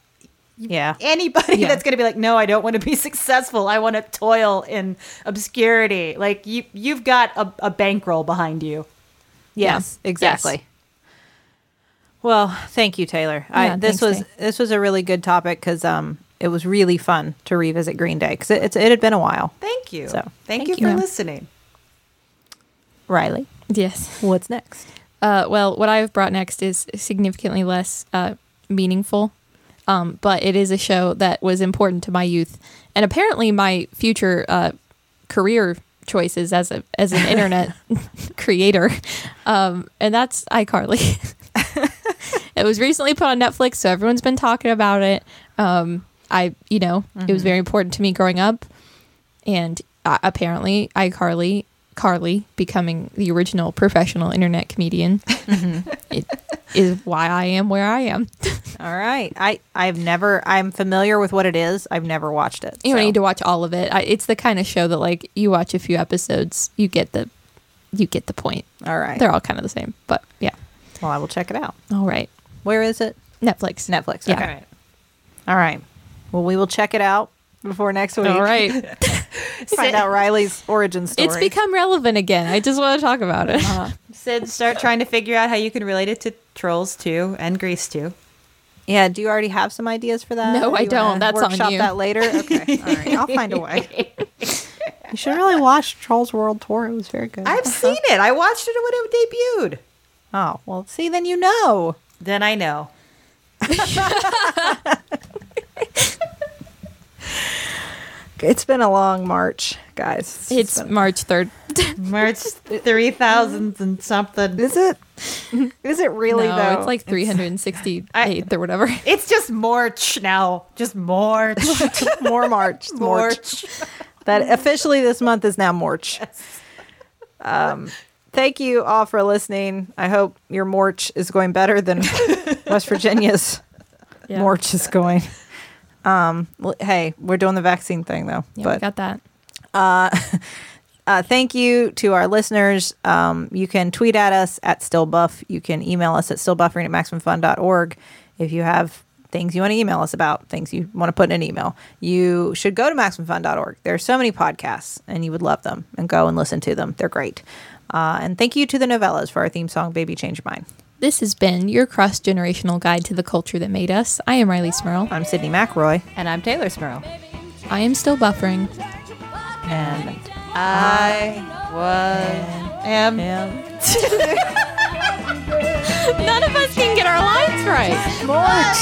Yeah. anybody Yeah. that's going to be like, no, I don't want to be successful. I want to toil in obscurity. Like you, you've got a, a bankroll behind you. Yes, Yeah. exactly. Yes. Well, thank you, Teylor. Yeah, I, this thanks, was this was a really good topic because um, it was really fun to revisit Green Day because it, it's it had been a while. Thank you. So, thank, thank you you. for Yeah. listening. Rileigh, Yes. what's next? Uh, well, what I've brought next is significantly less uh, meaningful, um, but it is a show that was important to my youth and apparently my future uh, career choices as a as an internet creator, um, and that's iCarly. it was recently put on Netflix, so everyone's been talking about it. Um, I, you know, it was very important to me growing up, and uh, apparently iCarly, Carly becoming the original professional internet comedian, it is why I am where I am. All right, I I've never I'm familiar with what it is. I've never watched it. You don't need to watch all of it. I, it's the kind of show that like you watch a few episodes, you get the you get the point. All right. They're all kind of the same, but yeah. Well, I will check it out. All right. Where is it? Netflix. Netflix. Yeah. Okay. All right. All right. Well, we will check it out before next week. All right. Find out Rileigh's origin story. it's become relevant again. I just want to talk about it. Uh-huh. Sid, start trying to figure out how you can relate it to Trolls 2 and Grease 2. Yeah. Do you already have some ideas for that? No, Or I don't. That's on workshop you. that later. Okay. All right. I'll find a way. You should really watch Trolls World Tour. It was very good. I've uh-huh. seen it. I watched it when it debuted. Oh well. See, then you know. Then I know. It's been a long March, guys. It's been- March 3rd. March 3000 and something. Is it? Is it really no, though? it's like 368th or whatever. It's just March now. Just March. more March. It's March. March. That officially this month is now March. Um, thank you all for listening. I hope your March is going better than West Virginia's Yeah. March is going. Um, well, hey, we're doing the vaccine thing though. Yeah, we but got that. uh, thank you to our listeners. Um, you can tweet at us at stillbuff. You can email us at stillbuffering at maximumfun.org if you have things you want to email us about, things you want to put in an email. You should go to maximumfun.org. There are so many podcasts, and you would love them, and go and listen to them. They're great. Uh, and thank you to the Nouvellas for our theme song, Baby Change Your Mind. This has been your cross generational guide to the culture that made us. I am Rileigh Smirl. I'm Sydnee McElroy, And I'm Teylor Smirl. I am still buffering. and I was am am None of us can get our lines right. March.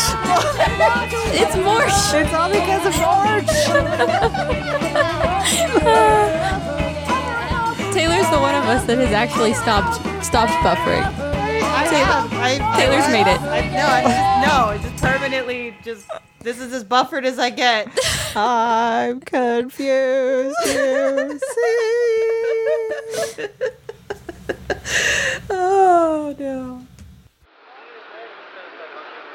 It's March. it's all because of March. Teylor's the one of us that has actually stopped stopped buffering. I have. I, Teylor's made it. I, no, I just, no, I just permanently just. This is as buffered as I get. I'm confused. You see. oh no.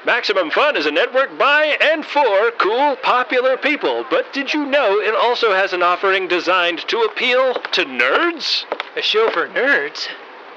Maximum Fun is a network by and for cool, popular people. But did you know it also has an offering designed to appeal to nerds? A show for nerds?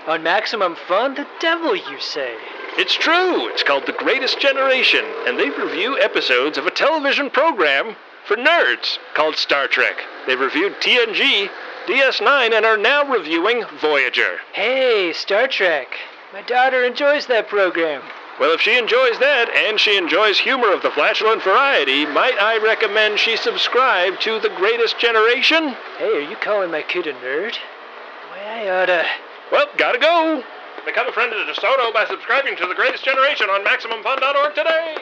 On Maximum Fun? The devil, you say? It's true. It's called The Greatest Generation, and they review episodes of a television program for nerds called Star Trek. They've reviewed TNG, DS9, and are now reviewing Voyager. Hey, Star Trek. My daughter enjoys that program. Well, if she enjoys that, and she enjoys humor of the flatulent variety, might I recommend she subscribe to The Greatest Generation? Hey, are you calling my kid a nerd? Boy, I oughta. Well, gotta go. Become a friend of the DeSoto by subscribing to The Greatest Generation on MaximumFun.org today.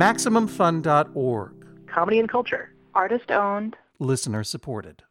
MaximumFun.org. Comedy and culture. Artist owned. Listener supported.